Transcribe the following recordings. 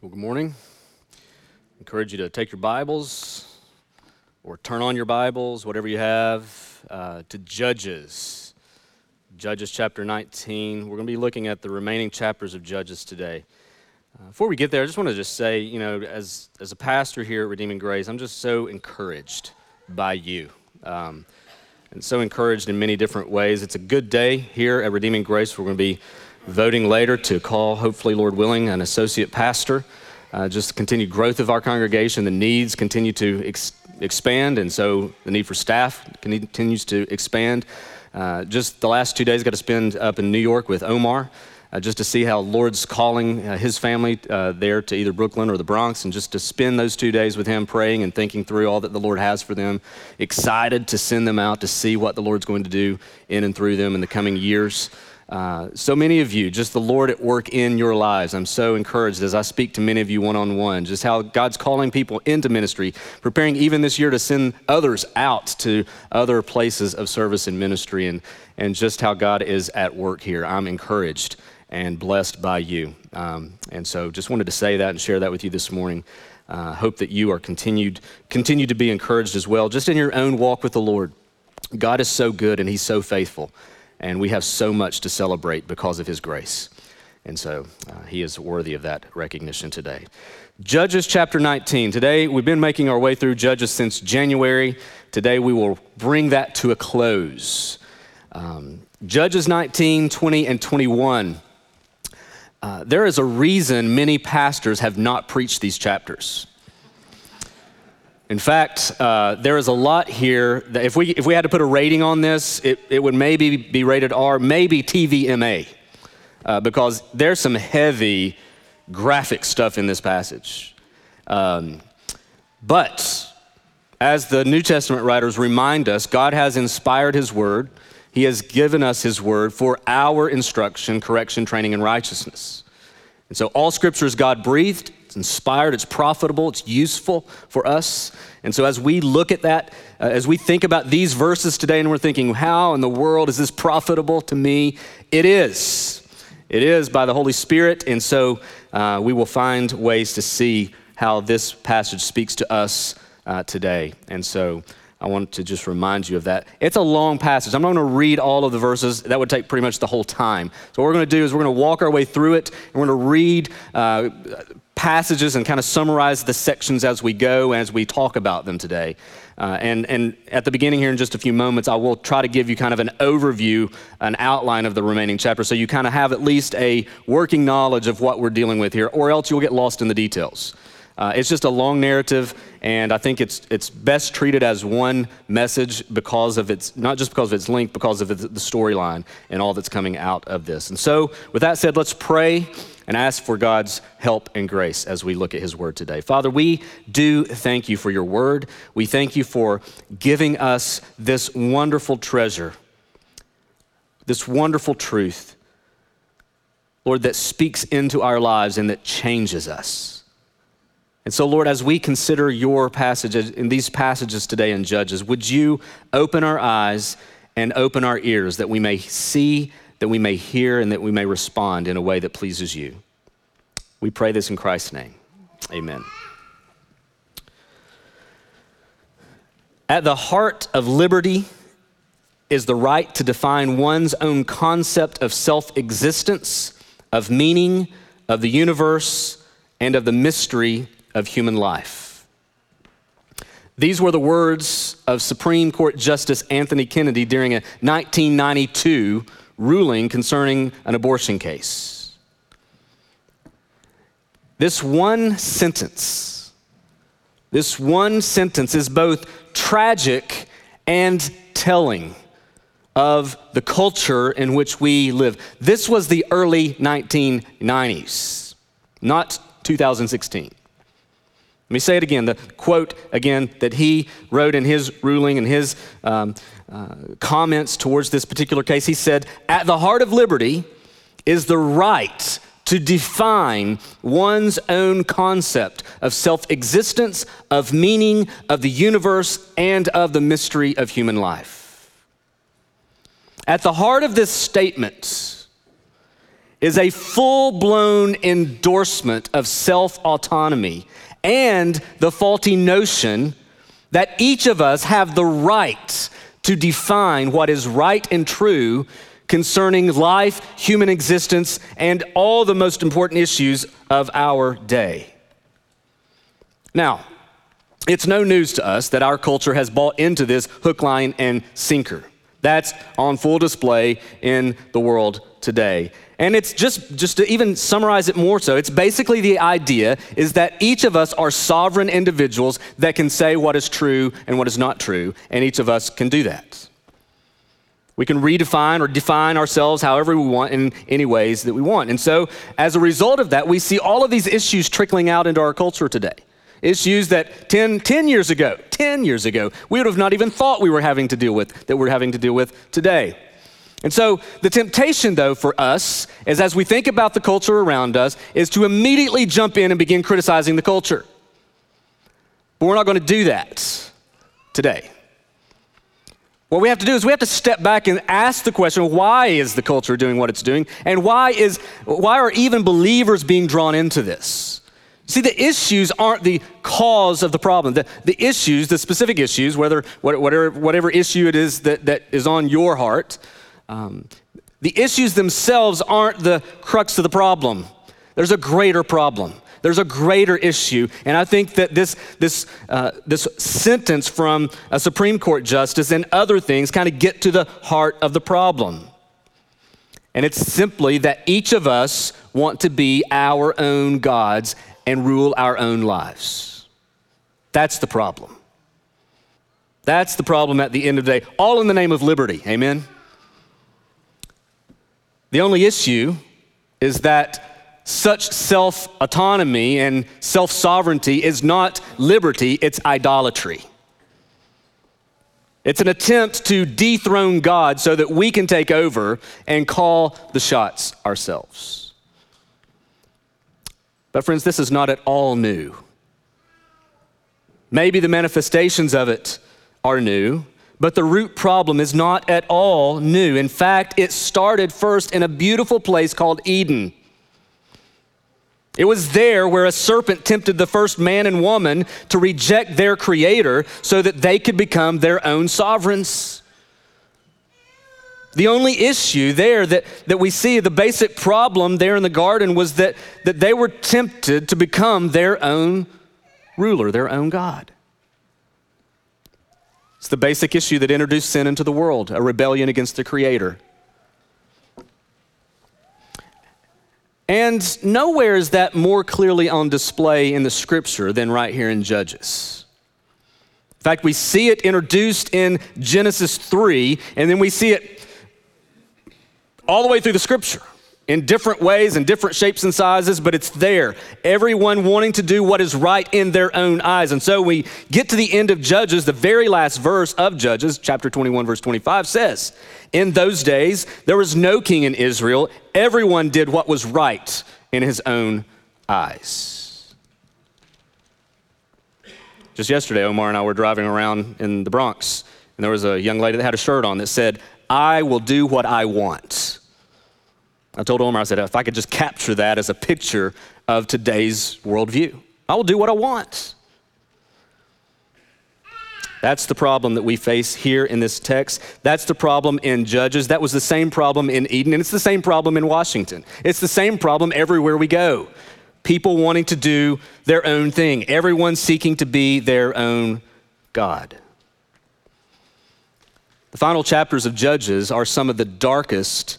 Well, good morning. encourage you to take your Bibles or turn on your Bibles, whatever you have, uh, to Judges. Judges chapter 19. We're going to be looking at the remaining chapters of Judges today. Uh, before we get there, I just want to just say, you know, as, as a pastor here at Redeeming Grace, I'm just so encouraged by you. Um, and so encouraged in many different ways. It's a good day here at Redeeming Grace. We're going to be voting later to call, hopefully, Lord willing, an associate pastor. Uh, just continued growth of our congregation, the needs continue to ex- expand, and so the need for staff continues to expand. Uh, just the last two days, got to spend up in New York with Omar. Uh, just to see how Lord's calling uh, his family uh, there to either Brooklyn or the Bronx, and just to spend those two days with him praying and thinking through all that the Lord has for them. Excited to send them out to see what the Lord's going to do in and through them in the coming years. Uh, so many of you, just the Lord at work in your lives. I'm so encouraged as I speak to many of you one on one, just how God's calling people into ministry, preparing even this year to send others out to other places of service and ministry, and, and just how God is at work here. I'm encouraged and blessed by you. Um, and so just wanted to say that and share that with you this morning. Uh, hope that you are continued, continue to be encouraged as well, just in your own walk with the Lord. God is so good and He's so faithful and we have so much to celebrate because of his grace. And so uh, he is worthy of that recognition today. Judges chapter 19. Today, we've been making our way through Judges since January. Today, we will bring that to a close. Um, Judges 19, 20, and 21. Uh, there is a reason many pastors have not preached these chapters. In fact, uh, there is a lot here that if we, if we had to put a rating on this, it, it would maybe be rated R, maybe TVMA, uh, because there's some heavy graphic stuff in this passage. Um, but as the New Testament writers remind us, God has inspired His Word. He has given us His Word for our instruction, correction, training, and righteousness. And so all Scripture is God breathed. It's inspired, it's profitable, it's useful for us. And so, as we look at that, uh, as we think about these verses today, and we're thinking, how in the world is this profitable to me? It is. It is by the Holy Spirit. And so, uh, we will find ways to see how this passage speaks to us uh, today. And so, I want to just remind you of that. It's a long passage. I'm not going to read all of the verses. That would take pretty much the whole time. So, what we're going to do is we're going to walk our way through it, and we're going to read uh, passages and kind of summarize the sections as we go, as we talk about them today. Uh, and, and at the beginning here, in just a few moments, I will try to give you kind of an overview, an outline of the remaining chapter, so you kind of have at least a working knowledge of what we're dealing with here, or else you'll get lost in the details. Uh, it's just a long narrative, and I think it's, it's best treated as one message because of its, not just because of its length, because of the storyline and all that's coming out of this. And so, with that said, let's pray and ask for God's help and grace as we look at His Word today. Father, we do thank you for your Word. We thank you for giving us this wonderful treasure, this wonderful truth, Lord, that speaks into our lives and that changes us. And so, Lord, as we consider your passages in these passages today in Judges, would you open our eyes and open our ears that we may see that we may hear and that we may respond in a way that pleases you. We pray this in Christ's name. Amen. At the heart of liberty is the right to define one's own concept of self existence, of meaning, of the universe, and of the mystery of human life. These were the words of Supreme Court Justice Anthony Kennedy during a 1992 ruling concerning an abortion case. This one sentence, this one sentence is both tragic and telling of the culture in which we live. This was the early 1990s, not 2016. Let me say it again. The quote again that he wrote in his ruling and his um, uh, comments towards this particular case. He said, At the heart of liberty is the right to define one's own concept of self existence, of meaning, of the universe, and of the mystery of human life. At the heart of this statement is a full blown endorsement of self autonomy and the faulty notion that each of us have the right to define what is right and true concerning life, human existence, and all the most important issues of our day. Now, it's no news to us that our culture has bought into this hook, line, and sinker. That's on full display in the world today. And it's just, just to even summarize it more so, it's basically the idea is that each of us are sovereign individuals that can say what is true and what is not true, and each of us can do that. We can redefine or define ourselves however we want in any ways that we want. And so, as a result of that, we see all of these issues trickling out into our culture today. Issues that 10, 10 years ago, 10 years ago, we would have not even thought we were having to deal with, that we're having to deal with today. And so, the temptation, though, for us is as we think about the culture around us, is to immediately jump in and begin criticizing the culture. But we're not going to do that today. What we have to do is we have to step back and ask the question why is the culture doing what it's doing? And why, is, why are even believers being drawn into this? See, the issues aren't the cause of the problem. The, the issues, the specific issues, whether, whatever, whatever issue it is that, that is on your heart, um, the issues themselves aren't the crux of the problem. There's a greater problem. There's a greater issue. And I think that this, this, uh, this sentence from a Supreme Court justice and other things kind of get to the heart of the problem. And it's simply that each of us want to be our own gods and rule our own lives. That's the problem. That's the problem at the end of the day, all in the name of liberty. Amen? The only issue is that such self autonomy and self sovereignty is not liberty, it's idolatry. It's an attempt to dethrone God so that we can take over and call the shots ourselves. But, friends, this is not at all new. Maybe the manifestations of it are new, but the root problem is not at all new. In fact, it started first in a beautiful place called Eden. It was there where a serpent tempted the first man and woman to reject their creator so that they could become their own sovereigns. The only issue there that, that we see, the basic problem there in the garden, was that, that they were tempted to become their own ruler, their own God. It's the basic issue that introduced sin into the world a rebellion against the Creator. And nowhere is that more clearly on display in the scripture than right here in Judges. In fact, we see it introduced in Genesis 3, and then we see it all the way through the scripture in different ways and different shapes and sizes, but it's there. Everyone wanting to do what is right in their own eyes. And so we get to the end of Judges, the very last verse of Judges, chapter 21, verse 25 says, In those days there was no king in Israel, everyone did what was right in his own eyes. Just yesterday, Omar and I were driving around in the Bronx, and there was a young lady that had a shirt on that said, I will do what I want. I told Omar, I said, if I could just capture that as a picture of today's worldview, I will do what I want. That's the problem that we face here in this text. That's the problem in Judges. That was the same problem in Eden, and it's the same problem in Washington. It's the same problem everywhere we go. People wanting to do their own thing, everyone seeking to be their own God. The final chapters of Judges are some of the darkest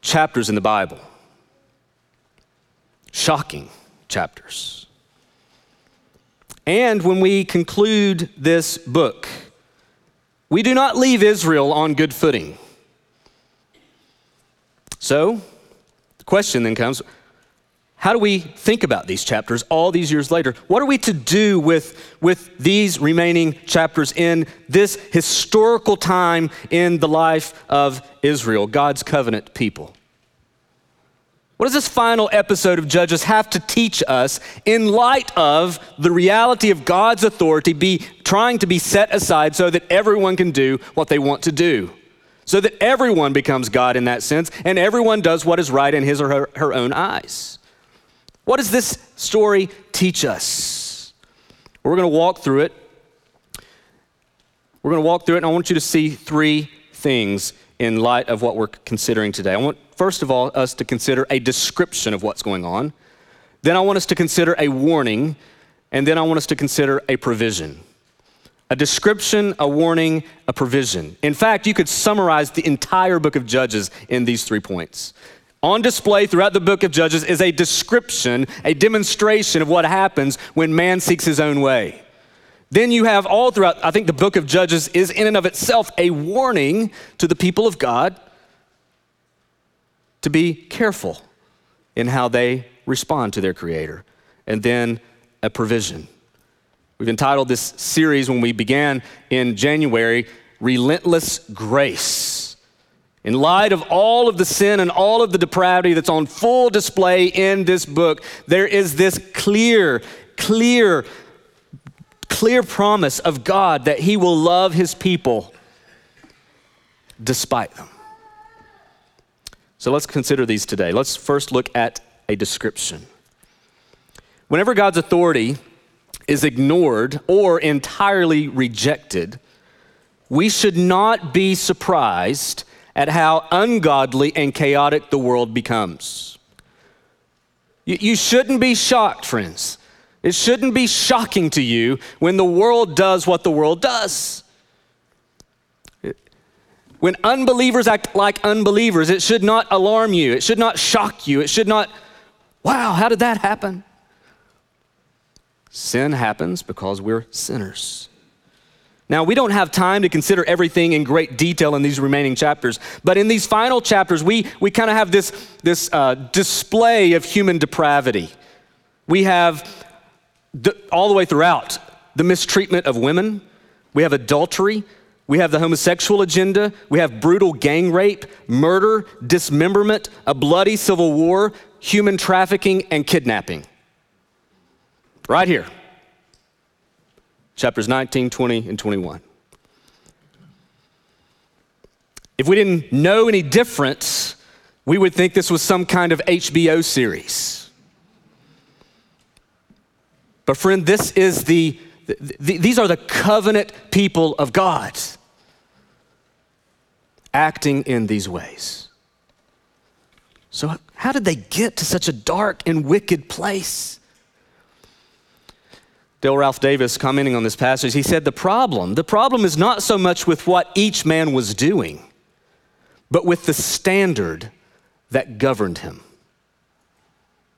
chapters in the Bible. Shocking chapters. And when we conclude this book, we do not leave Israel on good footing. So, the question then comes how do we think about these chapters all these years later? What are we to do with, with these remaining chapters in this historical time in the life of Israel, God's covenant people? What does this final episode of Judges have to teach us in light of the reality of God's authority be trying to be set aside so that everyone can do what they want to do? so that everyone becomes God in that sense, and everyone does what is right in his or her, her own eyes. What does this story teach us? We're going to walk through it. We're going to walk through it, and I want you to see three things in light of what we're considering today. I want, first of all, us to consider a description of what's going on. Then I want us to consider a warning, and then I want us to consider a provision a description, a warning, a provision. In fact, you could summarize the entire book of Judges in these three points. On display throughout the book of Judges is a description, a demonstration of what happens when man seeks his own way. Then you have all throughout, I think the book of Judges is in and of itself a warning to the people of God to be careful in how they respond to their Creator. And then a provision We've entitled this series when we began in January, Relentless Grace. In light of all of the sin and all of the depravity that's on full display in this book, there is this clear, clear, clear promise of God that He will love His people despite them. So let's consider these today. Let's first look at a description. Whenever God's authority is ignored or entirely rejected, we should not be surprised at how ungodly and chaotic the world becomes. You, shouldn't be shocked, friends. It shouldn't be shocking to you when the world does what the world does. When unbelievers act like unbelievers, it should not alarm you. It should not shock you. It should not, wow, how did that happen? Sin happens because we're sinners. Now, we don't have time to consider everything in great detail in these remaining chapters, but in these final chapters, we, we kind of have this, this uh, display of human depravity. We have the, all the way throughout the mistreatment of women, we have adultery, we have the homosexual agenda, we have brutal gang rape, murder, dismemberment, a bloody civil war, human trafficking, and kidnapping. Right here. Chapters 19, 20, and 21. If we didn't know any difference, we would think this was some kind of HBO series. But, friend, this is the, the, these are the covenant people of God acting in these ways. So, how did they get to such a dark and wicked place? Dale Ralph Davis, commenting on this passage, he said, The problem, the problem is not so much with what each man was doing, but with the standard that governed him.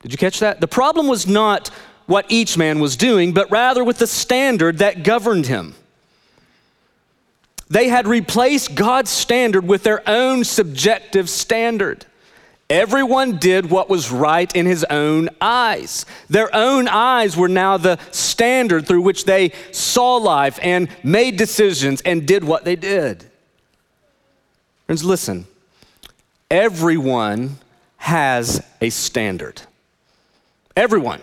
Did you catch that? The problem was not what each man was doing, but rather with the standard that governed him. They had replaced God's standard with their own subjective standard. Everyone did what was right in his own eyes. Their own eyes were now the standard through which they saw life and made decisions and did what they did. Friends, listen. Everyone has a standard. Everyone.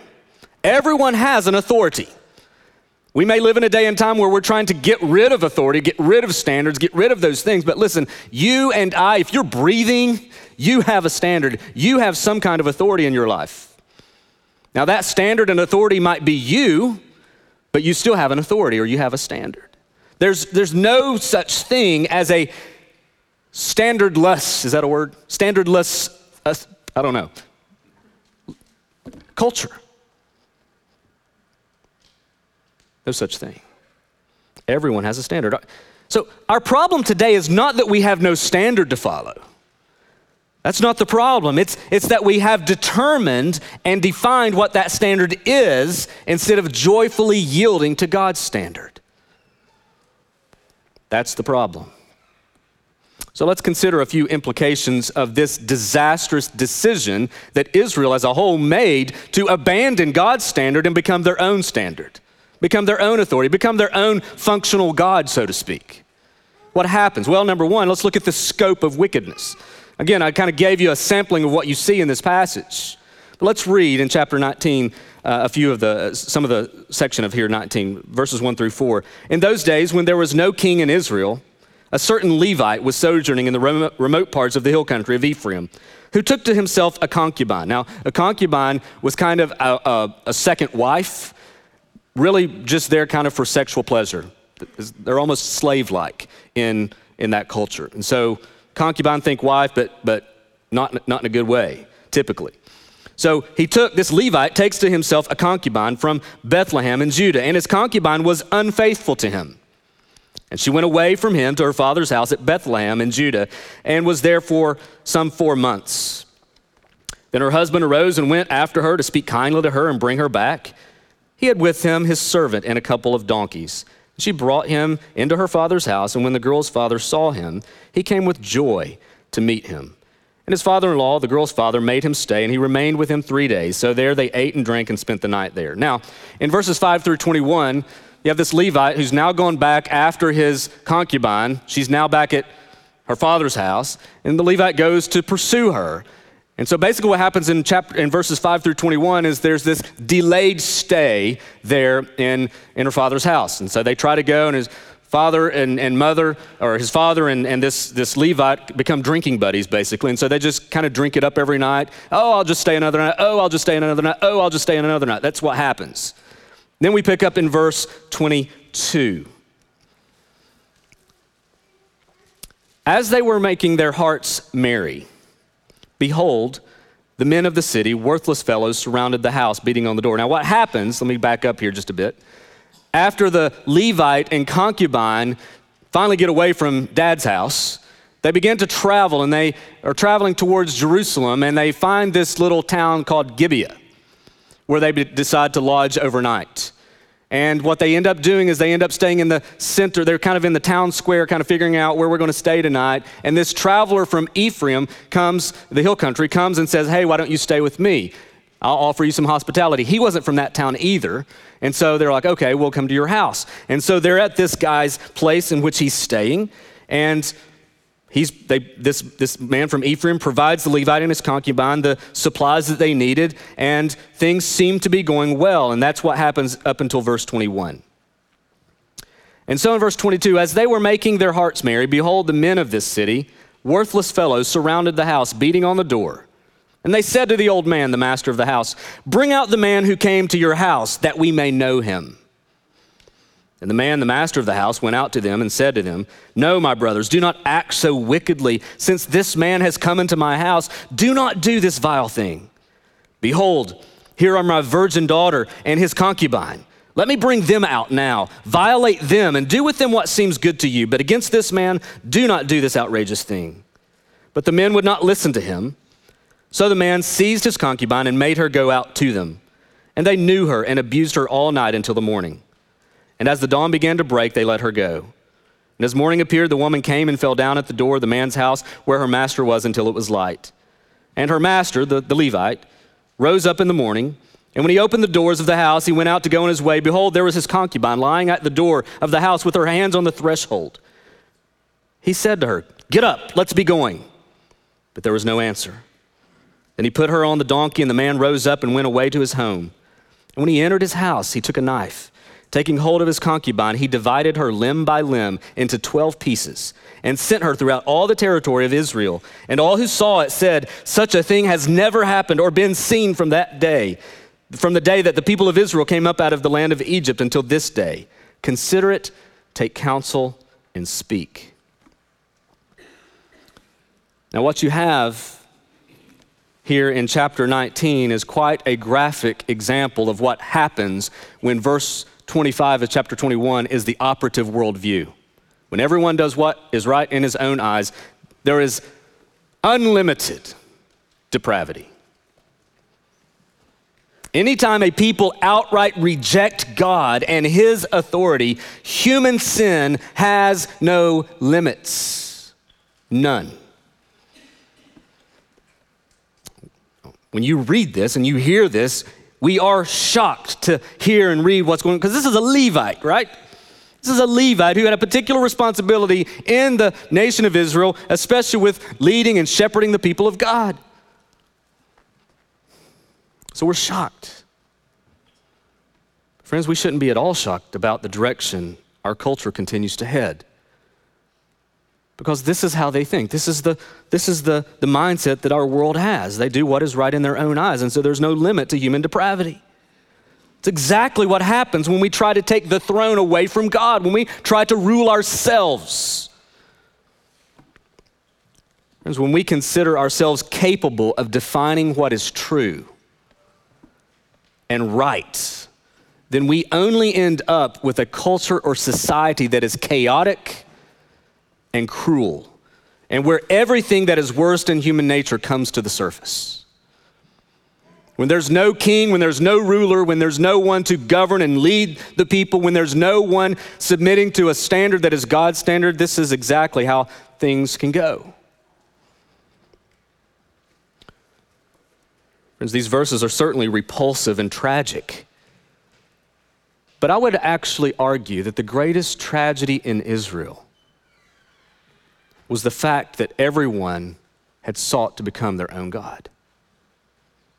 Everyone has an authority. We may live in a day and time where we're trying to get rid of authority, get rid of standards, get rid of those things. But listen, you and I, if you're breathing, you have a standard. You have some kind of authority in your life. Now, that standard and authority might be you, but you still have an authority or you have a standard. There's, there's no such thing as a standardless, is that a word? Standardless, uh, I don't know, culture. No such thing. Everyone has a standard. So, our problem today is not that we have no standard to follow. That's not the problem. It's, it's that we have determined and defined what that standard is instead of joyfully yielding to God's standard. That's the problem. So let's consider a few implications of this disastrous decision that Israel as a whole made to abandon God's standard and become their own standard become their own authority, become their own functional God, so to speak. What happens? Well, number one, let's look at the scope of wickedness. Again, I kind of gave you a sampling of what you see in this passage. But let's read in chapter 19 uh, a few of the, some of the section of here 19, verses 1 through 4. In those days, when there was no king in Israel, a certain Levite was sojourning in the remote parts of the hill country of Ephraim, who took to himself a concubine. Now, a concubine was kind of a, a, a second wife, really just there kind of for sexual pleasure. They're almost slave like in, in that culture. And so, concubine, think wife, but, but not, not in a good way, typically. So he took, this Levite takes to himself a concubine from Bethlehem in Judah, and his concubine was unfaithful to him. And she went away from him to her father's house at Bethlehem in Judah, and was there for some four months. Then her husband arose and went after her to speak kindly to her and bring her back. He had with him his servant and a couple of donkeys. She brought him into her father's house, and when the girl's father saw him, he came with joy to meet him. And his father in law, the girl's father, made him stay, and he remained with him three days. So there they ate and drank and spent the night there. Now, in verses 5 through 21, you have this Levite who's now gone back after his concubine. She's now back at her father's house, and the Levite goes to pursue her. And so basically what happens in chapter in verses 5 through 21 is there's this delayed stay there in, in her father's house. And so they try to go and his father and, and mother, or his father and, and this, this Levite become drinking buddies, basically. And so they just kind of drink it up every night. Oh, I'll just stay another night. Oh, I'll just stay another night. Oh, I'll just stay another night. That's what happens. Then we pick up in verse 22. As they were making their hearts merry, behold, the men of the city, worthless fellows, surrounded the house, beating on the door. Now, what happens, let me back up here just a bit after the Levite and concubine finally get away from dad's house, they begin to travel and they are traveling towards Jerusalem and they find this little town called Gibeah where they decide to lodge overnight. And what they end up doing is they end up staying in the center. They're kind of in the town square, kind of figuring out where we're going to stay tonight. And this traveler from Ephraim comes, the hill country, comes and says, Hey, why don't you stay with me? I'll offer you some hospitality. He wasn't from that town either. And so they're like, okay, we'll come to your house. And so they're at this guy's place in which he's staying. And he's, they, this, this man from Ephraim provides the Levite and his concubine the supplies that they needed. And things seem to be going well. And that's what happens up until verse 21. And so in verse 22, as they were making their hearts merry, behold, the men of this city, worthless fellows, surrounded the house, beating on the door. And they said to the old man, the master of the house, Bring out the man who came to your house, that we may know him. And the man, the master of the house, went out to them and said to them, No, my brothers, do not act so wickedly. Since this man has come into my house, do not do this vile thing. Behold, here are my virgin daughter and his concubine. Let me bring them out now. Violate them and do with them what seems good to you. But against this man, do not do this outrageous thing. But the men would not listen to him. So the man seized his concubine and made her go out to them. And they knew her and abused her all night until the morning. And as the dawn began to break, they let her go. And as morning appeared, the woman came and fell down at the door of the man's house where her master was until it was light. And her master, the, the Levite, rose up in the morning. And when he opened the doors of the house, he went out to go on his way. Behold, there was his concubine lying at the door of the house with her hands on the threshold. He said to her, Get up, let's be going. But there was no answer. Then he put her on the donkey, and the man rose up and went away to his home. And when he entered his house, he took a knife. Taking hold of his concubine, he divided her limb by limb into 12 pieces and sent her throughout all the territory of Israel. And all who saw it said, Such a thing has never happened or been seen from that day, from the day that the people of Israel came up out of the land of Egypt until this day. Consider it, take counsel, and speak. Now, what you have here in chapter 19 is quite a graphic example of what happens when verse 25 of chapter 21 is the operative worldview. When everyone does what is right in his own eyes, there is unlimited depravity. Anytime a people outright reject God and his authority, human sin has no limits. None. When you read this and you hear this, we are shocked to hear and read what's going on because this is a Levite, right? This is a Levite who had a particular responsibility in the nation of Israel, especially with leading and shepherding the people of God. So we're shocked. Friends, we shouldn't be at all shocked about the direction our culture continues to head. Because this is how they think. This is, the, this is the, the mindset that our world has. They do what is right in their own eyes, and so there's no limit to human depravity. It's exactly what happens when we try to take the throne away from God, when we try to rule ourselves. Friends, when we consider ourselves capable of defining what is true and right, then we only end up with a culture or society that is chaotic and cruel, and where everything that is worst in human nature comes to the surface. When there's no king, when there's no ruler, when there's no one to govern and lead the people, when there's no one submitting to a standard that is God's standard, this is exactly how things can go. Friends, these verses are certainly repulsive and tragic. But I would actually argue that the greatest tragedy in Israel was the fact that everyone had sought to become their own God.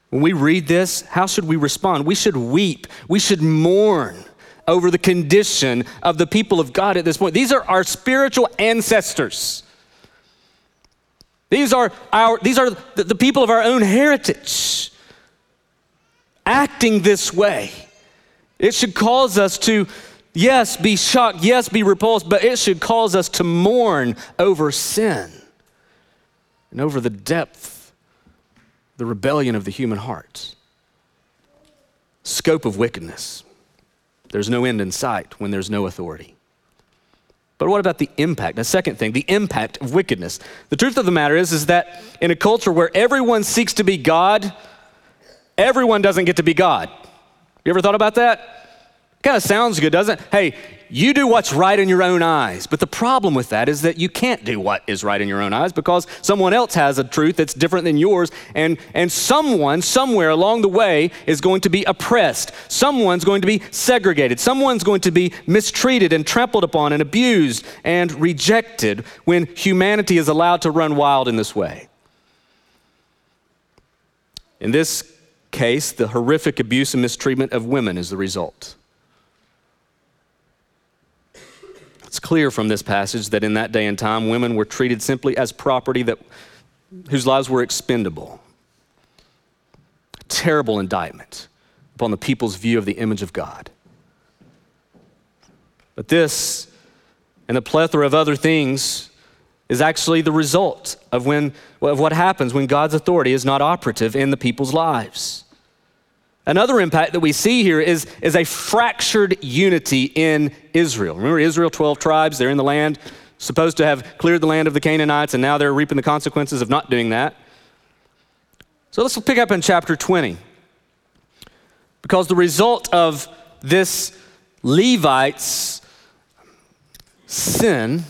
When we read this, how should we respond? We should weep. We should mourn over the condition of the people of God at this point. These are our spiritual ancestors. These are, our, these are the, people of our own heritage acting this way. It should cause us to yes, be shocked, yes, be repulsed, but it should cause us to mourn over sin and over the depth, the rebellion of the human heart. Scope of wickedness. There's no end in sight when there's no authority. But what about the impact? The second thing, the impact of wickedness. The truth of the matter is, is that in a culture where everyone seeks to be God, everyone doesn't get to be God. You ever thought about that? Kind of sounds good, doesn't it? Hey, you do what's right in your own eyes. But the problem with that is that you can't do what is right in your own eyes because someone else has a truth that's different than yours. And, and someone, somewhere along the way, is going to be oppressed. Someone's going to be segregated. Someone's going to be mistreated and trampled upon and abused and rejected when humanity is allowed to run wild in this way. In this case, the horrific abuse and mistreatment of women is the result. It's clear from this passage that in that day and time, women were treated simply as property that, whose lives were expendable. Terrible indictment upon the people's view of the image of God. But this and a plethora of other things is actually the result of, when, of what happens when God's authority is not operative in the people's lives. Another impact that we see here is, is a fractured unity in Israel. Remember Israel, 12 tribes, they're in the land, supposed to have cleared the land of the Canaanites, and now they're reaping the consequences of not doing that. So let's pick up in chapter 20. Because the result of this Levite's sin,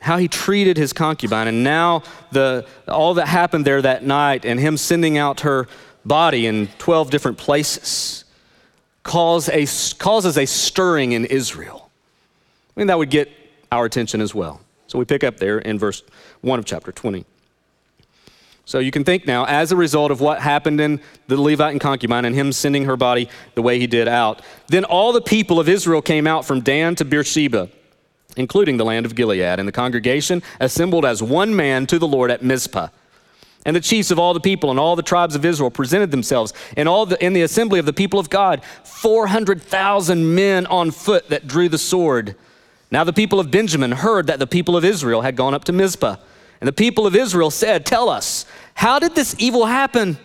how he treated his concubine, and now the, all that happened there that night, and him sending out her body in 12 different places cause a, causes a stirring in Israel. I mean, that would get our attention as well. So we pick up there in verse 1 of chapter 20. So you can think now, as a result of what happened in the Levite and concubine and him sending her body the way he did out, then all the people of Israel came out from Dan to Beersheba, including the land of Gilead, and the congregation assembled as one man to the Lord at Mizpah. And the chiefs of all the people and all the tribes of Israel presented themselves in, all the, in the assembly of the people of God, 400,000 men on foot that drew the sword. Now the people of Benjamin heard that the people of Israel had gone up to Mizpah. And the people of Israel said, Tell us, how did this evil happen?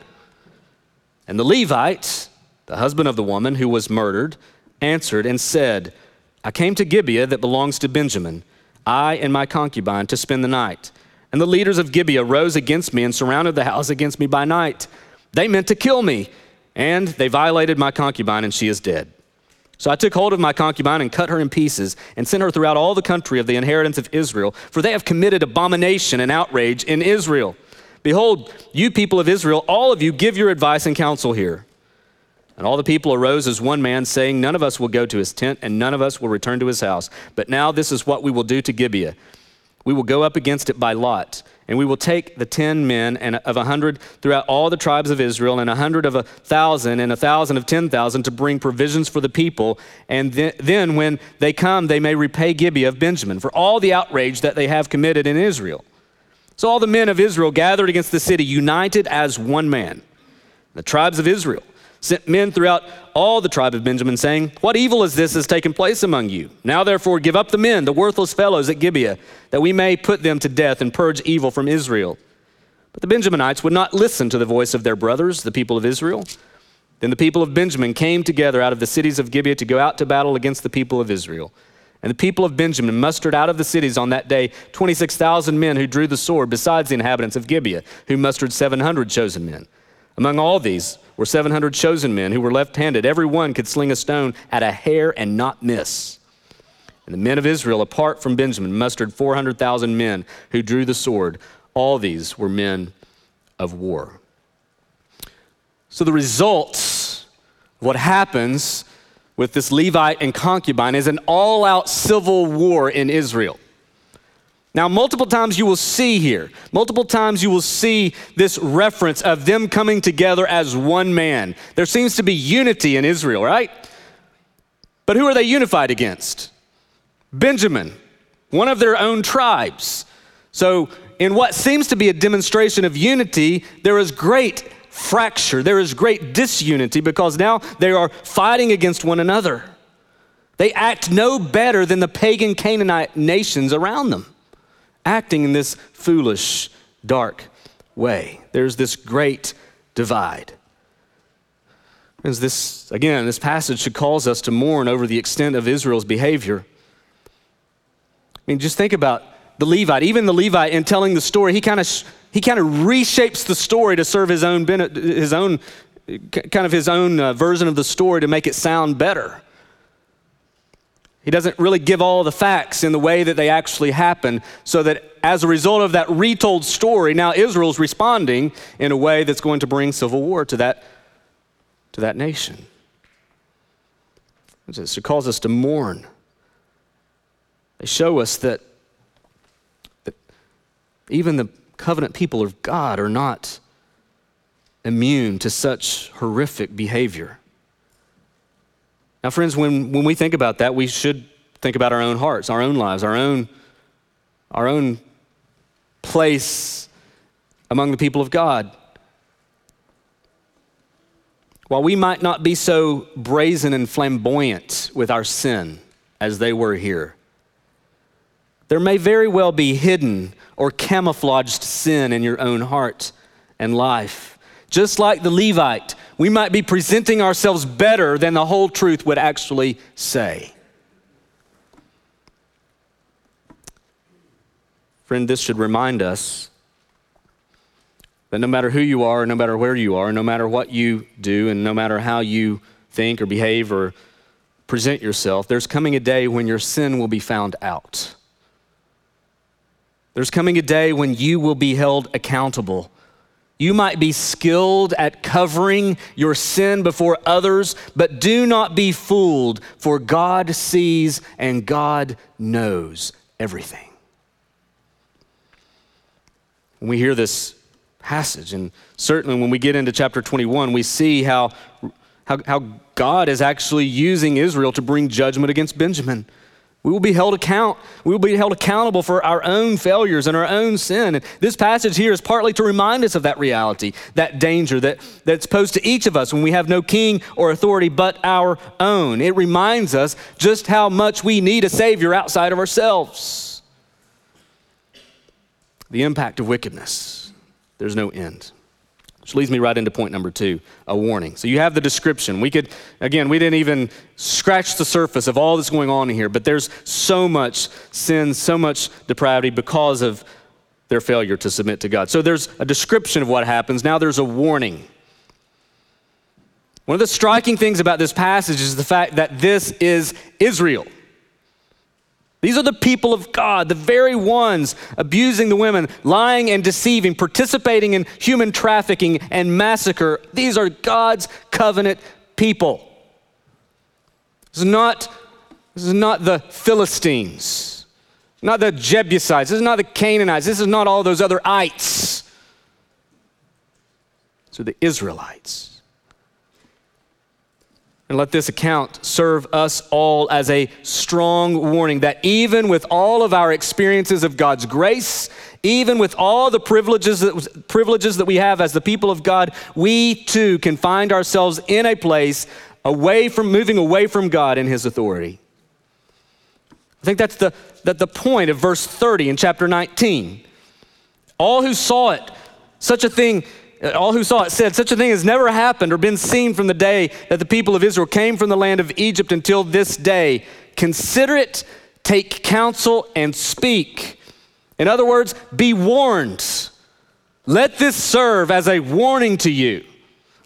And the Levite, the husband of the woman who was murdered, answered and said, I came to Gibeah that belongs to Benjamin, I and my concubine, to spend the night. And the leaders of Gibeah rose against me and surrounded the house against me by night. They meant to kill me, and they violated my concubine, and she is dead. So I took hold of my concubine and cut her in pieces and sent her throughout all the country of the inheritance of Israel, for they have committed abomination and outrage in Israel. Behold, you people of Israel, all of you give your advice and counsel here. And all the people arose as one man, saying, None of us will go to his tent, and none of us will return to his house. But now this is what we will do to Gibeah. We will go up against it by lot, and we will take the ten men and of a hundred throughout all the tribes of Israel, and a hundred of a thousand, and a thousand of ten thousand to bring provisions for the people. And th- then, when they come, they may repay Gibeah of Benjamin for all the outrage that they have committed in Israel. So all the men of Israel gathered against the city, united as one man. The tribes of Israel sent men throughout all the tribe of Benjamin, saying, What evil is this has taken place among you? Now therefore give up the men, the worthless fellows at Gibeah, that we may put them to death and purge evil from Israel. But the Benjaminites would not listen to the voice of their brothers, the people of Israel. Then the people of Benjamin came together out of the cities of Gibeah to go out to battle against the people of Israel. And the people of Benjamin mustered out of the cities on that day 26,000 men who drew the sword, besides the inhabitants of Gibeah, who mustered 700 chosen men. Among all these were 700 chosen men who were left handed. Every one could sling a stone at a hair and not miss. And the men of Israel, apart from Benjamin, mustered 400,000 men who drew the sword. All these were men of war. So the results of what happens with this Levite and concubine is an all out civil war in Israel. Now, multiple times you will see here, multiple times you will see this reference of them coming together as one man. There seems to be unity in Israel, right? But who are they unified against? Benjamin, one of their own tribes. So, in what seems to be a demonstration of unity, there is great fracture, there is great disunity because now they are fighting against one another. They act no better than the pagan Canaanite nations around them acting in this foolish, dark way. There's this great divide. As this, again, this passage should cause us to mourn over the extent of Israel's behavior. I mean, just think about the Levite. Even the Levite, in telling the story, he kind of he kind of reshapes the story to serve his own his own kind of his own uh, version of the story to make it sound better. He doesn't really give all the facts in the way that they actually happen, so that as a result of that retold story, now Israel's responding in a way that's going to bring civil war to that, to that nation. It calls us to mourn. They show us that, that even the covenant people of God are not immune to such horrific behavior. Now, friends, when, when we think about that, we should think about our own hearts, our own lives, our own, our own place among the people of God. While we might not be so brazen and flamboyant with our sin as they were here, there may very well be hidden or camouflaged sin in your own heart and life. Just like the Levite we might be presenting ourselves better than the whole truth would actually say. Friend, this should remind us that no matter who you are, no matter where you are, no matter what you do, and no matter how you think or behave or present yourself, there's coming a day when your sin will be found out. There's coming a day when you will be held accountable you might be skilled at covering your sin before others, but do not be fooled, for God sees and God knows everything. When we hear this passage, and certainly when we get into chapter 21, we see how, how, how God is actually using Israel to bring judgment against Benjamin. We will be held account. We will be held accountable for our own failures and our own sin. And this passage here is partly to remind us of that reality, that danger that, that's posed to each of us when we have no king or authority but our own. It reminds us just how much we need a Savior outside of ourselves. The impact of wickedness, there's no end. Which leads me right into point number two a warning. So you have the description. We could, again, we didn't even scratch the surface of all that's going on here, but there's so much sin, so much depravity because of their failure to submit to God. So there's a description of what happens. Now there's a warning. One of the striking things about this passage is the fact that this is Israel. These are the people of God, the very ones abusing the women, lying and deceiving, participating in human trafficking and massacre. These are God's covenant people. This is not, this is not the Philistines. not the Jebusites, this is not the Canaanites, this is not all those other ites. So the Israelites. And let this account serve us all as a strong warning that even with all of our experiences of God's grace, even with all the privileges that, privileges that we have as the people of God, we too can find ourselves in a place away from moving away from God and His authority. I think that's the, that the point of verse 30 in chapter 19. All who saw it, such a thing all who saw it said, Such a thing has never happened or been seen from the day that the people of Israel came from the land of Egypt until this day. Consider it, take counsel, and speak. In other words, be warned. Let this serve as a warning to you.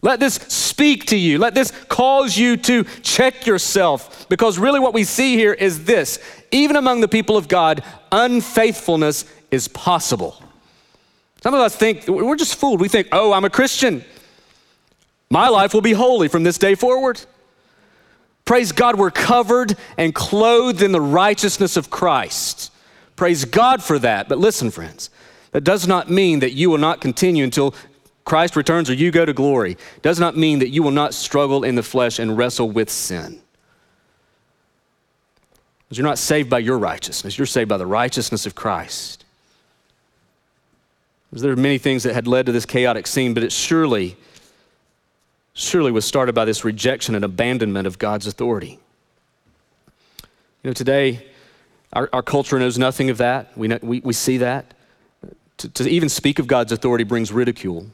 Let this speak to you. Let this cause you to check yourself. Because really, what we see here is this even among the people of God, unfaithfulness is possible. Some of us think, we're just fooled. We think, oh, I'm a Christian. My life will be holy from this day forward. Praise God, we're covered and clothed in the righteousness of Christ. Praise God for that. But listen, friends, that does not mean that you will not continue until Christ returns or you go to glory. It does not mean that you will not struggle in the flesh and wrestle with sin. Because you're not saved by your righteousness, you're saved by the righteousness of Christ. There are many things that had led to this chaotic scene, but it surely, surely was started by this rejection and abandonment of God's authority. You know, today, our, our culture knows nothing of that. We, know, we, we see that. To, to even speak of God's authority brings ridicule.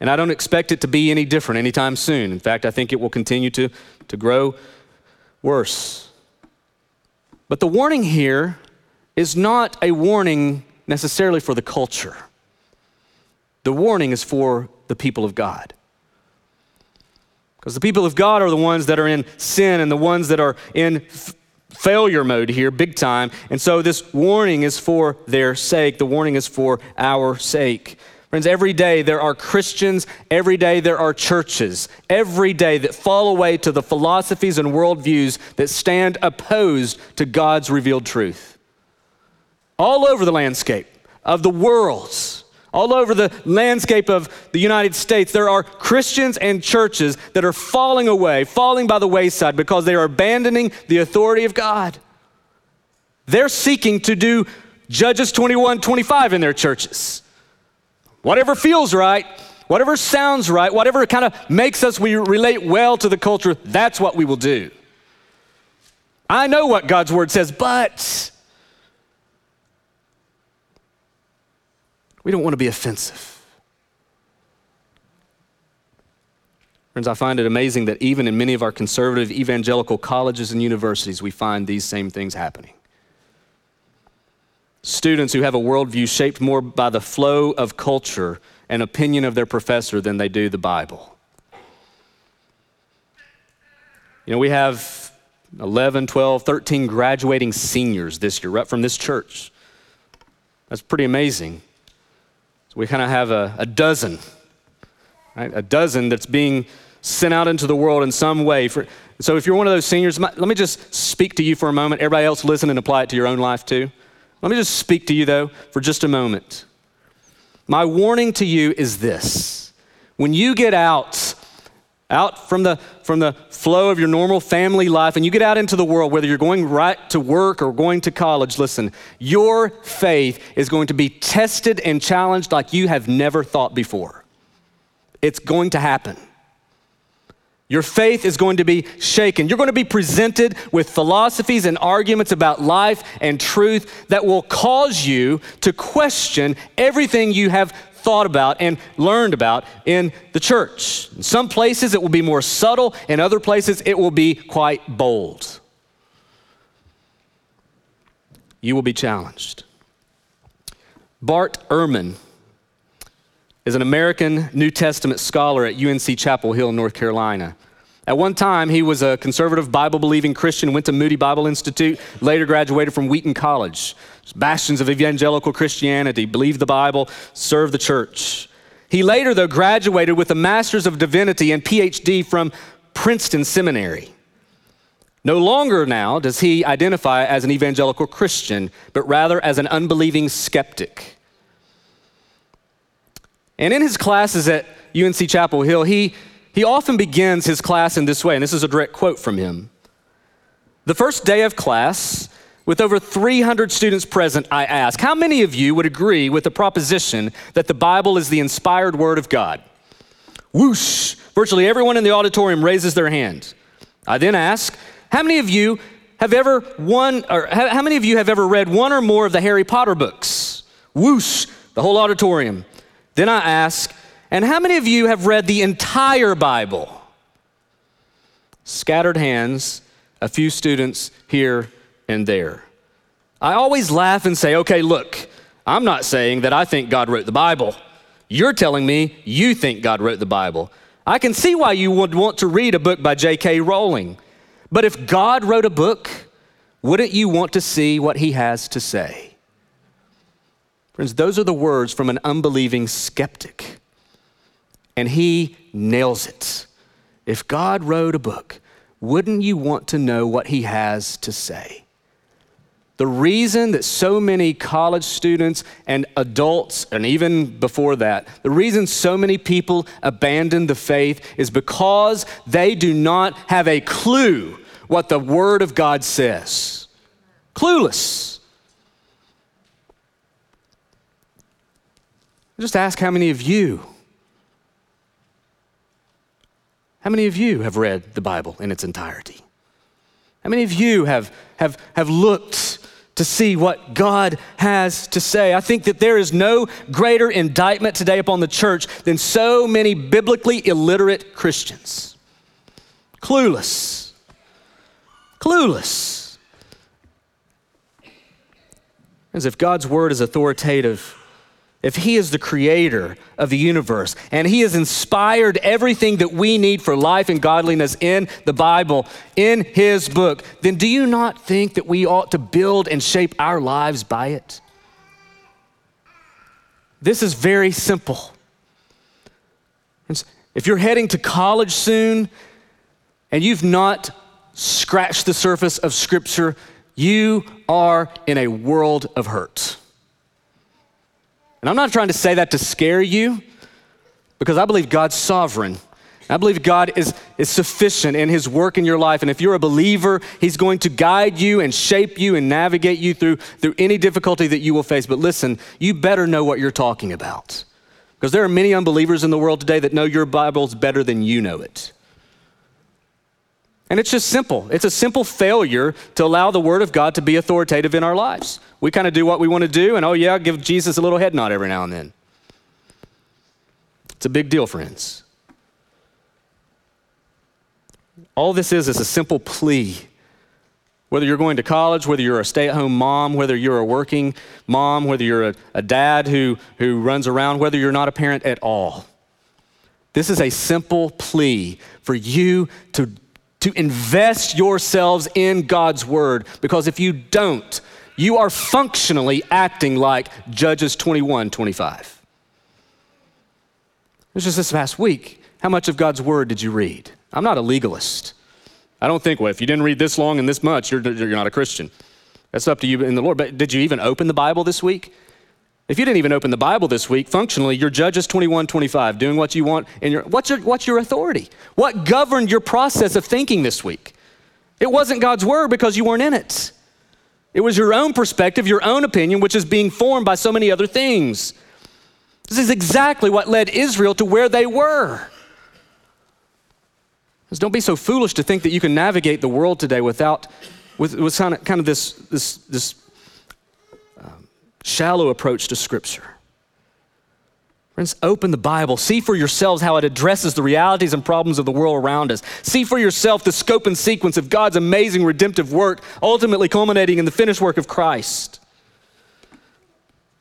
And I don't expect it to be any different anytime soon. In fact, I think it will continue to, to grow worse. But the warning here is not a warning necessarily for the culture. The warning is for the people of God. Because the people of God are the ones that are in sin and the ones that are in f- failure mode here, big time. And so this warning is for their sake. The warning is for our sake. Friends, every day there are Christians, every day there are churches, every day that fall away to the philosophies and worldviews that stand opposed to God's revealed truth all over the landscape of the world, all over the landscape of the United States, there are Christians and churches that are falling away, falling by the wayside because they are abandoning the authority of God. They're seeking to do Judges 21 25 in their churches. Whatever feels right, whatever sounds right, whatever kind of makes us we relate well to the culture, that's what we will do. I know what God's word says, but We don't want to be offensive. Friends, I find it amazing that even in many of our conservative evangelical colleges and universities, we find these same things happening. Students who have a worldview shaped more by the flow of culture and opinion of their professor than they do the Bible. You know, we have 11, 12, 13 graduating seniors this year, right from this church. That's pretty amazing. So we kind of have a, a dozen, right? A dozen that's being sent out into the world in some way. For, so if you're one of those seniors, let me just speak to you for a moment. Everybody else listen and apply it to your own life too. Let me just speak to you though for just a moment. My warning to you is this. When you get out out from the, from the flow of your normal family life and you get out into the world, whether you're going right to work or going to college, listen, your faith is going to be tested and challenged like you have never thought before. It's going to happen. Your faith is going to be shaken. You're going to be presented with philosophies and arguments about life and truth that will cause you to question everything you have thought about and learned about in the church. In some places it will be more subtle, in other places it will be quite bold. You will be challenged. Bart Ehrman is an American New Testament scholar at UNC Chapel Hill, North Carolina. At one time, he was a conservative, Bible believing Christian, went to Moody Bible Institute, later graduated from Wheaton College. Bastions of evangelical Christianity, believe the Bible, serve the church. He later, though, graduated with a Master's of Divinity and PhD from Princeton Seminary. No longer now does he identify as an evangelical Christian, but rather as an unbelieving skeptic. And in his classes at UNC Chapel Hill, he, he often begins his class in this way, and this is a direct quote from him. The first day of class, with over 300 students present, I ask, how many of you would agree with the proposition that the Bible is the inspired word of God? Whoosh! Virtually everyone in the auditorium raises their hand. I then ask, how many of you have ever one, or how many of you have ever read one or more of the Harry Potter books? Whoosh! The whole auditorium. Then I ask, and how many of you have read the entire Bible? Scattered hands, a few students here and there. I always laugh and say, okay, look, I'm not saying that I think God wrote the Bible. You're telling me you think God wrote the Bible. I can see why you would want to read a book by J.K. Rowling. But if God wrote a book, wouldn't you want to see what he has to say? Friends, those are the words from an unbelieving skeptic. And he nails it. If God wrote a book, wouldn't you want to know what he has to say? The reason that so many college students and adults, and even before that, the reason so many people abandon the faith is because they do not have a clue what the Word of God says. Clueless. Just ask how many of you, how many of you have read the Bible in its entirety? How many of you have, have, have looked to see what God has to say. I think that there is no greater indictment today upon the church than so many biblically illiterate Christians. Clueless. Clueless. As if God's word is authoritative if He is the creator of the universe and He has inspired everything that we need for life and godliness in the Bible, in His book, then do you not think that we ought to build and shape our lives by it? This is very simple. If you're heading to college soon and you've not scratched the surface of Scripture, you are in a world of hurt. And I'm not trying to say that to scare you, because I believe God's sovereign. I believe God is, is sufficient in His work in your life. And if you're a believer, He's going to guide you and shape you and navigate you through, through any difficulty that you will face. But listen, you better know what you're talking about. Because there are many unbelievers in the world today that know your Bible's better than you know it. And it's just simple. It's a simple failure to allow the Word of God to be authoritative in our lives. We kind of do what we want to do, and oh, yeah, give Jesus a little head nod every now and then. It's a big deal, friends. All this is is a simple plea. Whether you're going to college, whether you're a stay at home mom, whether you're a working mom, whether you're a, a dad who, who runs around, whether you're not a parent at all. This is a simple plea for you to to invest yourselves in God's word because if you don't, you are functionally acting like Judges 21 25. It was just this past week. How much of God's word did you read? I'm not a legalist. I don't think, well, if you didn't read this long and this much, you're, you're not a Christian. That's up to you in the Lord. But did you even open the Bible this week? If you didn't even open the Bible this week, functionally, you're Judges 21, 25, doing what you want in your, what's your, what's your authority? What governed your process of thinking this week? It wasn't God's word because you weren't in it. It was your own perspective, your own opinion, which is being formed by so many other things. This is exactly what led Israel to where they were. Don't be so foolish to think that you can navigate the world today without, with, with kind of, kind of this, this, this shallow approach to Scripture. Friends, open the Bible. See for yourselves how it addresses the realities and problems of the world around us. See for yourself the scope and sequence of God's amazing redemptive work, ultimately culminating in the finished work of Christ.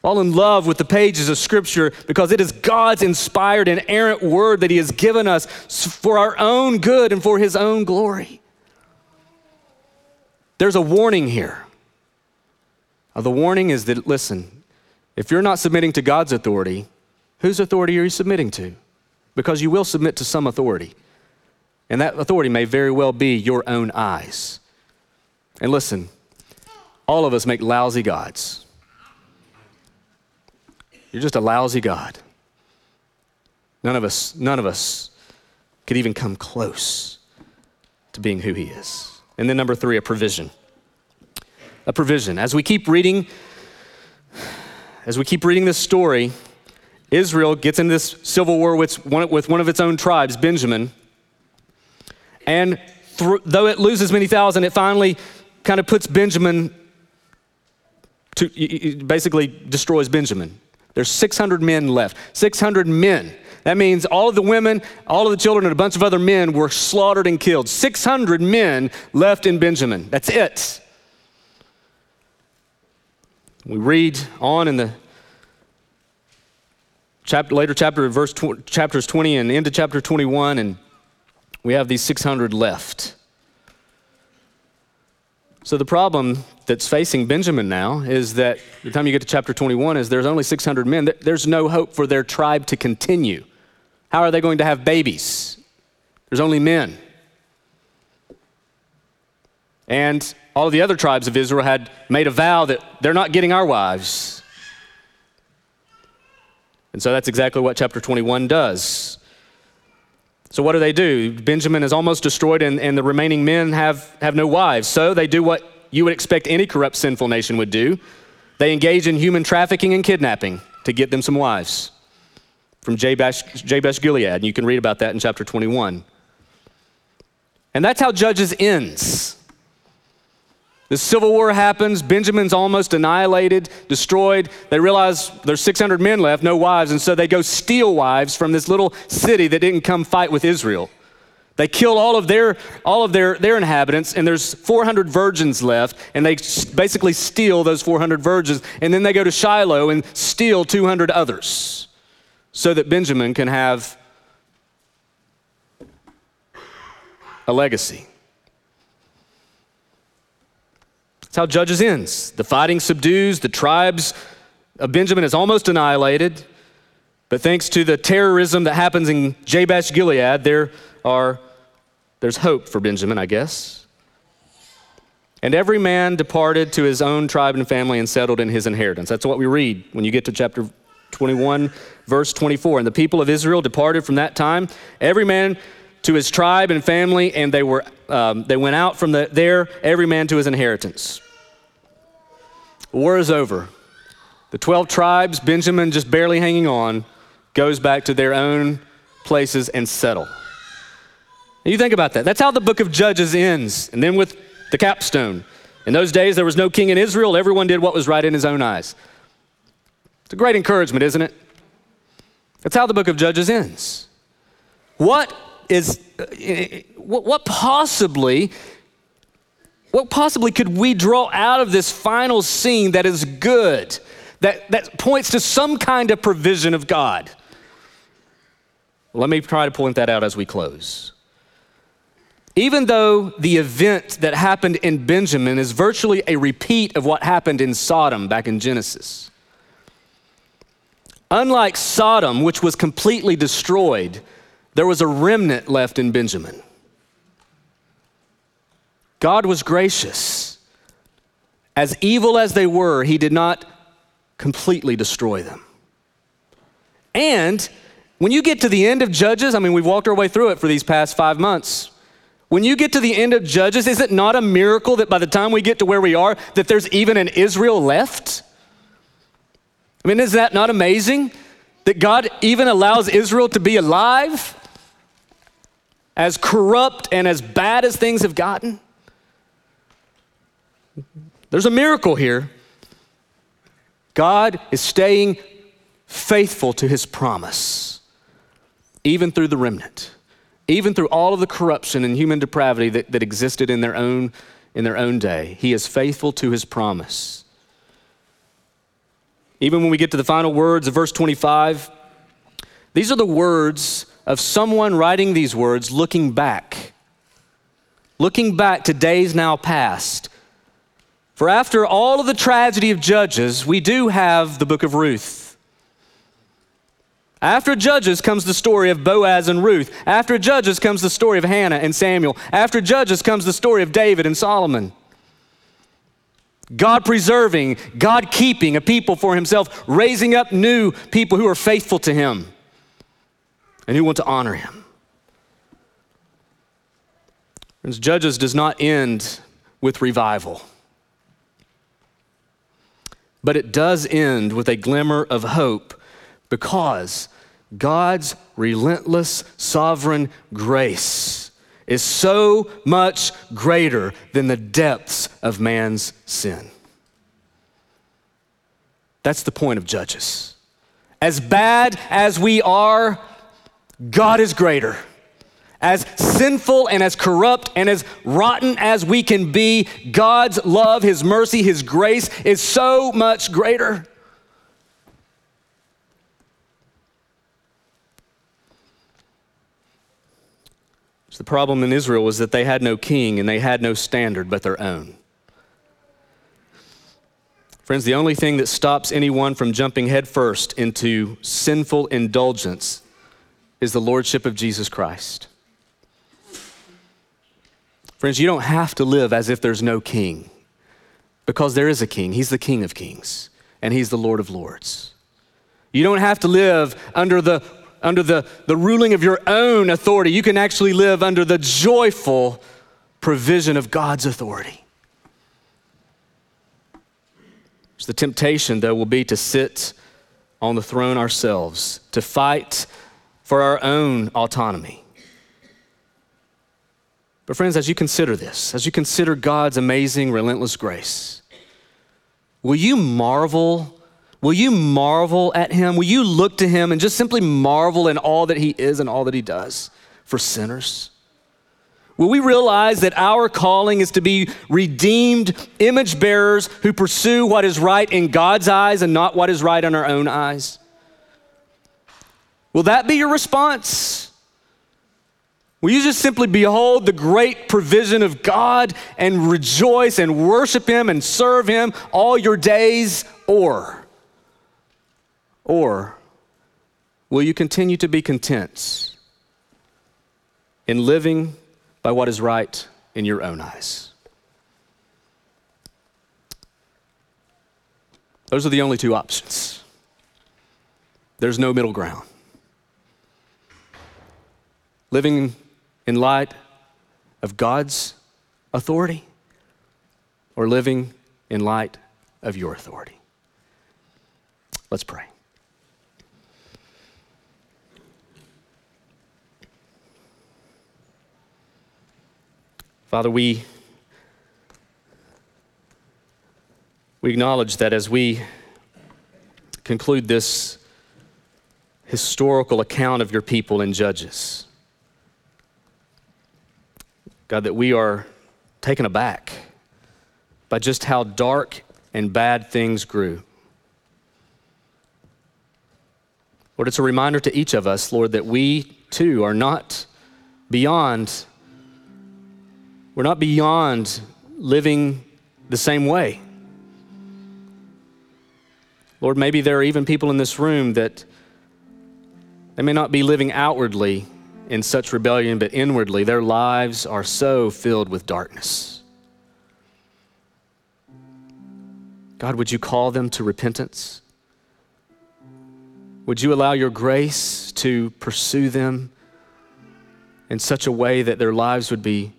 Fall in love with the pages of Scripture because it is God's inspired and errant word that He has given us for our own good and for His own glory. There's a warning here. Uh, the warning is that, listen, if you're not submitting to God's authority, whose authority are you submitting to? Because you will submit to some authority. And that authority may very well be your own eyes. And listen, all of us make lousy gods. You're just a lousy God. None of us, none of us could even come close to being who He is. And then number three, a provision. A provision. As we keep reading, as we keep reading this story, Israel gets into this civil war with one, with one of its own tribes, Benjamin. And th- though it loses many thousand, it finally kind of puts Benjamin to basically destroys Benjamin. There's 600 men left. 600 men. That means all of the women, all of the children, and a bunch of other men were slaughtered and killed. 600 men left in Benjamin. That's it. We read on in the chapter, later chapter, verse tw- chapters 20 and into chapter 21, and we have these 600 left. So the problem that's facing Benjamin now is that the time you get to chapter 21 is there's only 600 men. There's no hope for their tribe to continue. How are they going to have babies? There's only men. And all of the other tribes of Israel had made a vow that they're not getting our wives. And so that's exactly what chapter 21 does. So, what do they do? Benjamin is almost destroyed, and, and the remaining men have, have no wives. So, they do what you would expect any corrupt, sinful nation would do they engage in human trafficking and kidnapping to get them some wives from Jabesh, Jabesh Gilead. And you can read about that in chapter 21. And that's how Judges ends. The civil war happens. Benjamin's almost annihilated, destroyed. They realize there's 600 men left, no wives, and so they go steal wives from this little city that didn't come fight with Israel. They kill all of their all of their their inhabitants, and there's 400 virgins left, and they basically steal those 400 virgins, and then they go to Shiloh and steal 200 others, so that Benjamin can have a legacy. That's how Judges ends. The fighting subdues, the tribes of Benjamin is almost annihilated. But thanks to the terrorism that happens in Jabesh Gilead, there are there's hope for Benjamin, I guess. And every man departed to his own tribe and family and settled in his inheritance. That's what we read when you get to chapter 21, verse 24. And the people of Israel departed from that time, every man to his tribe and family, and they, were, um, they went out from the, there, every man to his inheritance. War is over. The 12 tribes, Benjamin just barely hanging on, goes back to their own places and settle. you think about that. That's how the book of Judges ends. And then with the capstone. In those days, there was no king in Israel. Everyone did what was right in his own eyes. It's a great encouragement, isn't it? That's how the book of Judges ends. What is, uh, what possibly, what possibly could we draw out of this final scene that is good, that, that points to some kind of provision of God? Let me try to point that out as we close. Even though the event that happened in Benjamin is virtually a repeat of what happened in Sodom back in Genesis, unlike Sodom, which was completely destroyed, there was a remnant left in Benjamin. God was gracious. As evil as they were, He did not completely destroy them. And when you get to the end of Judges, I mean, we've walked our way through it for these past five months. When you get to the end of Judges, is it not a miracle that by the time we get to where we are, that there's even an Israel left? I mean, is that not amazing? That God even allows Israel to be alive? As corrupt and as bad as things have gotten? There's a miracle here. God is staying faithful to his promise, even through the remnant, even through all of the corruption and human depravity that, that existed in their, own, in their own day. He is faithful to his promise. Even when we get to the final words of verse 25, these are the words of someone writing these words looking back, looking back to days now past. For after all of the tragedy of Judges, we do have the book of Ruth. After Judges comes the story of Boaz and Ruth. After Judges comes the story of Hannah and Samuel. After Judges comes the story of David and Solomon. God preserving, God keeping a people for himself, raising up new people who are faithful to him and who want to honor him. Friends, Judges does not end with revival, but it does end with a glimmer of hope because God's relentless sovereign grace is so much greater than the depths of man's sin. That's the point of Judges. As bad as we are, God is greater. As sinful and as corrupt and as rotten as we can be, God's love, His mercy, His grace is so much greater. So the problem in Israel was that they had no king and they had no standard but their own. Friends, the only thing that stops anyone from jumping headfirst into sinful indulgence is the lordship of Jesus Christ. Friends, you don't have to live as if there's no king because there is a king. He's the king of kings and he's the Lord of lords. You don't have to live under the under the, the ruling of your own authority. You can actually live under the joyful provision of God's authority. So the temptation, though, will be to sit on the throne ourselves, to fight for our own autonomy. But, friends, as you consider this, as you consider God's amazing, relentless grace, will you marvel Will you marvel at him? Will you look to him and just simply marvel in all that he is and all that he does for sinners? Will we realize that our calling is to be redeemed image bearers who pursue what is right in God's eyes and not what is right in our own eyes? Will that be your response? Will you just simply behold the great provision of God and rejoice and worship Him and serve Him all your days? Or, or will you continue to be content in living by what is right in your own eyes? Those are the only two options. There's no middle ground. Living in light of God's authority or living in light of your authority. Let's pray. Father, we, we acknowledge that as we conclude this historical account of your people in Judges, God, that we are taken aback by just how dark and bad things grew. Lord, it's a reminder to each of us, Lord, that we too are not beyond we're not beyond living the same way. Lord, maybe there are even people in this room that they may not be living outwardly in such rebellion, but inwardly their lives are so filled with darkness. God, would you call them to repentance? Would you allow your grace to pursue them in such a way that their lives would be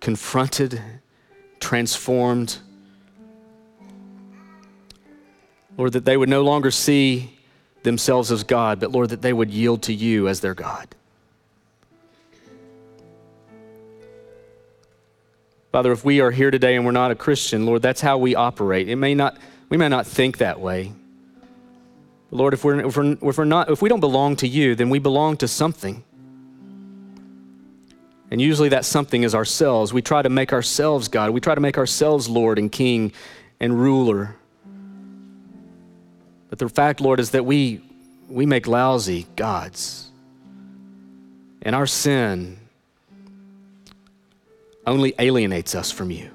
confronted, transformed. Lord, that they would no longer see themselves as God, but Lord, that they would yield to you as their God. Father, if we are here today and we're not a Christian, Lord, that's how we operate. It may not, we may not think that way. But Lord, if we're, if, we're, if we're not, if we don't belong to you, then we belong to something. And usually that something is ourselves. We try to make ourselves God. We try to make ourselves Lord and King and ruler. But the fact, Lord, is that we, we make lousy gods. And our sin only alienates us from you.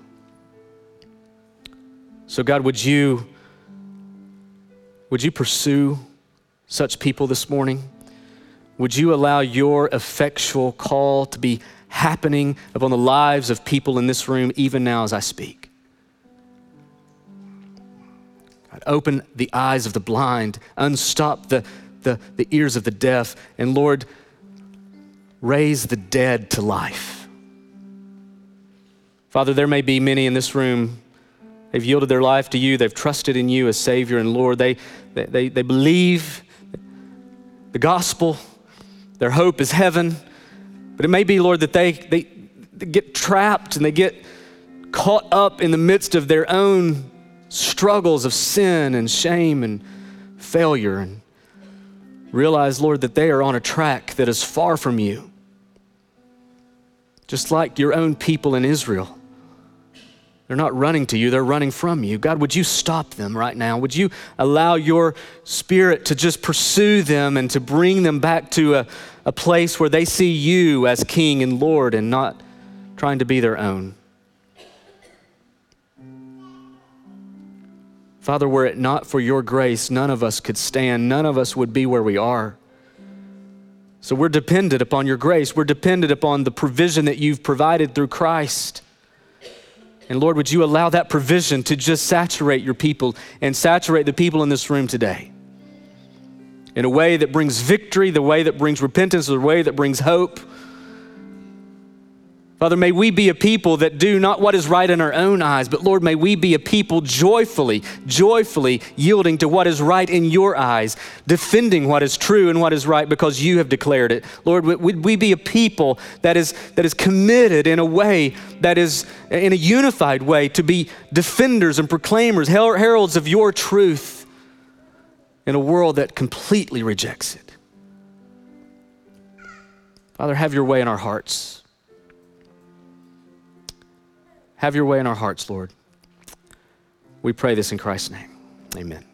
So, God, would you, would you pursue such people this morning? Would you allow your effectual call to be happening upon the lives of people in this room, even now as I speak. God. Open the eyes of the blind, unstop the, the, the ears of the deaf, and Lord, raise the dead to life. Father, there may be many in this room, they've yielded their life to you, they've trusted in you as Savior and Lord. They, they, they believe the gospel, their hope is heaven. But it may be, Lord, that they, they, they get trapped and they get caught up in the midst of their own struggles of sin and shame and failure and realize, Lord, that they are on a track that is far from you. Just like your own people in Israel. They're not running to you, they're running from you. God, would you stop them right now? Would you allow your spirit to just pursue them and to bring them back to a, a place where they see you as King and Lord and not trying to be their own? Father, were it not for your grace, none of us could stand. None of us would be where we are. So we're dependent upon your grace. We're dependent upon the provision that you've provided through Christ. And Lord, would you allow that provision to just saturate your people and saturate the people in this room today in a way that brings victory, the way that brings repentance, the way that brings hope. Father, may we be a people that do not what is right in our own eyes, but Lord, may we be a people joyfully, joyfully yielding to what is right in your eyes, defending what is true and what is right because you have declared it. Lord, would we be a people that is, that is committed in a way that is in a unified way to be defenders and proclaimers, heralds of your truth in a world that completely rejects it. Father, have your way in our hearts. Have your way in our hearts, Lord. We pray this in Christ's name. Amen.